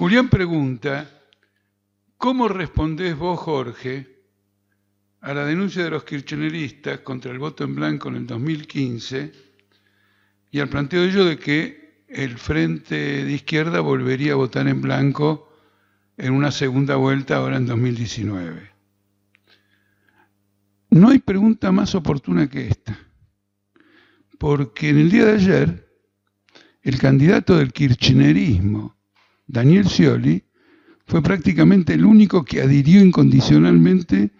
Julián pregunta, ¿cómo respondés vos, Jorge, a la denuncia de los kirchneristas contra el voto en blanco en el 2015 y al planteo de ello de que el Frente de Izquierda volvería a votar en blanco en una segunda vuelta ahora en 2019? No hay pregunta más oportuna que esta, porque en el día de ayer el candidato del kirchnerismo, Daniel Scioli, fue prácticamente el único que adhirió incondicionalmente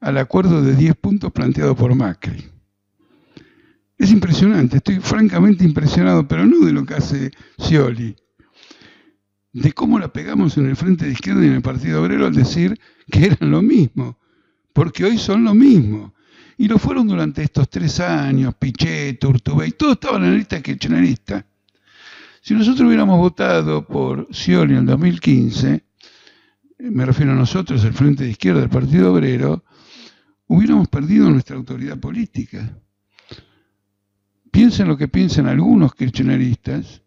al acuerdo de 10 puntos planteado por Macri. Es impresionante, estoy francamente impresionado, pero no de lo que hace Scioli, de cómo la pegamos en el Frente de Izquierda y en el Partido Obrero al decir que eran lo mismo porque hoy son lo mismo. Y lo fueron durante estos tres años, Pichet, Urtubey, todos estaban en la lista kirchnerista. Si nosotros hubiéramos votado por Scioli en el 2015, me refiero a nosotros, el Frente de Izquierda del Partido Obrero, hubiéramos perdido nuestra autoridad política. Piensen lo que piensen algunos kirchneristas,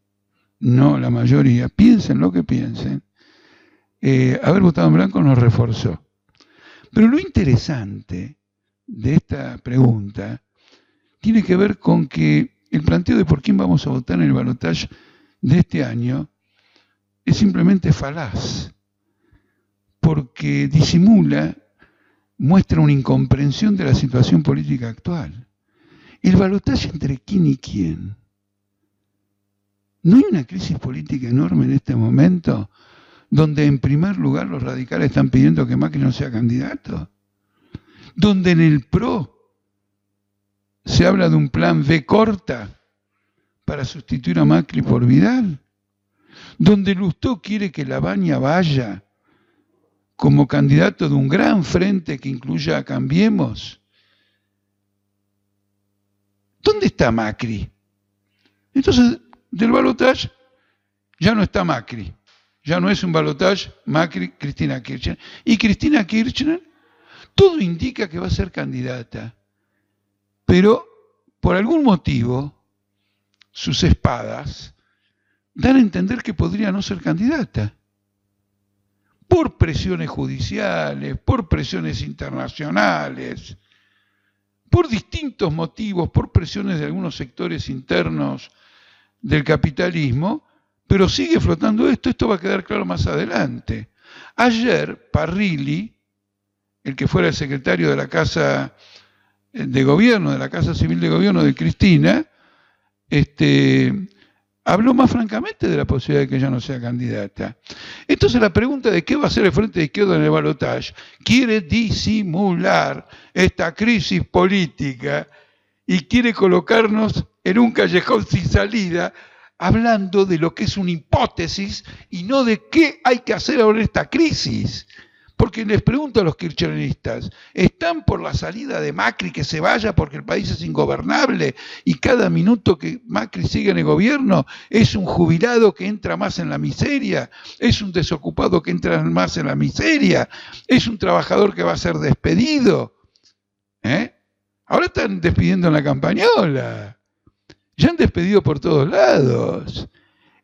no la mayoría, piensen lo que piensen. Eh, haber votado en blanco nos reforzó. Pero lo interesante de esta pregunta tiene que ver con que el planteo de por quién vamos a votar en el balotaje de este año es simplemente falaz, porque disimula, muestra una incomprensión de la situación política actual. El balotaje entre quién y quién. ¿No hay una crisis política enorme en este momento donde en primer lugar los radicales están pidiendo que Macri no sea candidato, donde en el PRO se habla de un plan B corta para sustituir a Macri por Vidal, donde Lustó quiere que Labaña vaya como candidato de un gran frente que incluya a Cambiemos. ¿Dónde está Macri? Entonces, del balotaje ya no está Macri ya no es un balotaje Macri-Cristina Kirchner. Y Cristina Kirchner, todo indica que va a ser candidata. Pero por algún motivo, sus espadas dan a entender que podría no ser candidata. Por presiones judiciales, por presiones internacionales, por distintos motivos, por presiones de algunos sectores internos del capitalismo, pero sigue flotando esto, esto va a quedar claro más adelante. Ayer, Parrilli, el que fuera el secretario de la Casa de Gobierno, de la Casa Civil de Gobierno de Cristina, este, habló más francamente de la posibilidad de que ella no sea candidata. Entonces la pregunta de qué va a hacer el Frente de Izquierda en el balotaje quiere disimular esta crisis política y quiere colocarnos en un callejón sin salida hablando de lo que es una hipótesis y no de qué hay que hacer ahora en esta crisis. Porque les pregunto a los kirchneristas, ¿están por la salida de Macri que se vaya porque el país es ingobernable y cada minuto que Macri sigue en el gobierno es un jubilado que entra más en la miseria, es un desocupado que entra más en la miseria, es un trabajador que va a ser despedido? ¿Eh? Ahora están despidiendo en la campañola. Ya han despedido por todos lados.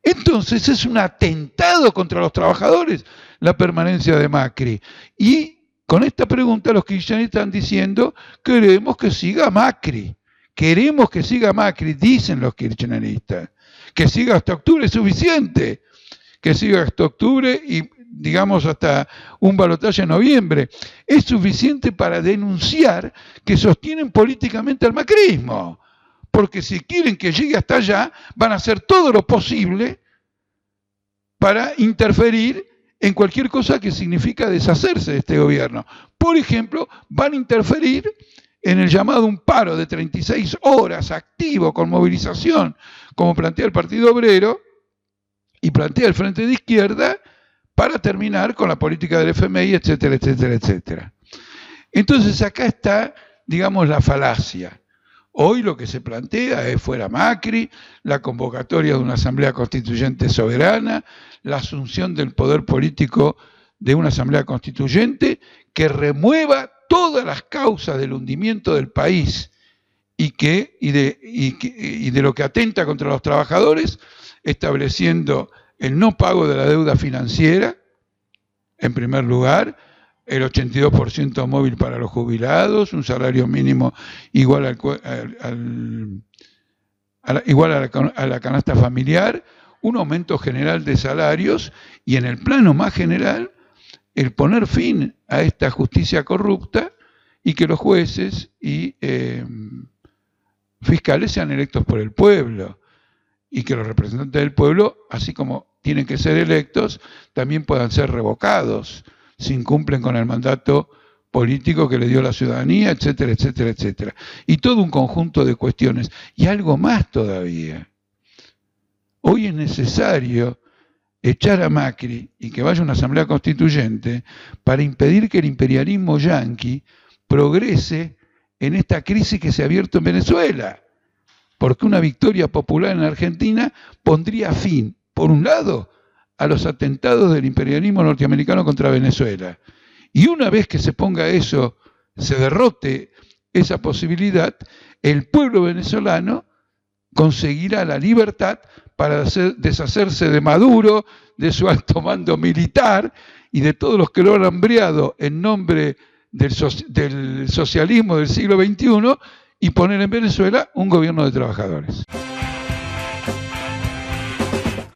Entonces es un atentado contra los trabajadores la permanencia de Macri. Y con esta pregunta los kirchneristas están diciendo, queremos que siga Macri. Queremos que siga Macri, dicen los kirchneristas. Que siga hasta octubre es suficiente. Que siga hasta octubre y digamos hasta un balotaje en noviembre. Es suficiente para denunciar que sostienen políticamente al macrismo porque si quieren que llegue hasta allá, van a hacer todo lo posible para interferir en cualquier cosa que significa deshacerse de este gobierno. Por ejemplo, van a interferir en el llamado un paro de 36 horas activo con movilización, como plantea el Partido Obrero y plantea el Frente de Izquierda, para terminar con la política del FMI, etcétera, etcétera, etcétera. Entonces acá está, digamos, la falacia. Hoy lo que se plantea es fuera Macri, la convocatoria de una asamblea constituyente soberana, la asunción del poder político de una asamblea constituyente que remueva todas las causas del hundimiento del país y, que, y, de, y de lo que atenta contra los trabajadores, estableciendo el no pago de la deuda financiera, en primer lugar, el 82% móvil para los jubilados, un salario mínimo igual, al, igual a la canasta familiar, un aumento general de salarios y en el plano más general, el poner fin a esta justicia corrupta y que los jueces y eh, fiscales sean electos por el pueblo y que los representantes del pueblo, así como tienen que ser electos, también puedan ser revocados si incumplen con el mandato político que le dio la ciudadanía, etcétera, etcétera, etcétera. Y todo un conjunto de cuestiones. Y algo más todavía. Hoy es necesario echar a Macri y que vaya una asamblea constituyente para impedir que el imperialismo yanqui progrese en esta crisis que se ha abierto en Venezuela. Porque una victoria popular en Argentina pondría fin, por un lado, a los atentados del imperialismo norteamericano contra Venezuela. Y una vez que se ponga eso, se derrote esa posibilidad, el pueblo venezolano conseguirá la libertad para deshacerse de Maduro, de su alto mando militar y de todos los que lo han hambriado en nombre del, del socialismo del siglo XXI y poner en Venezuela un gobierno de trabajadores.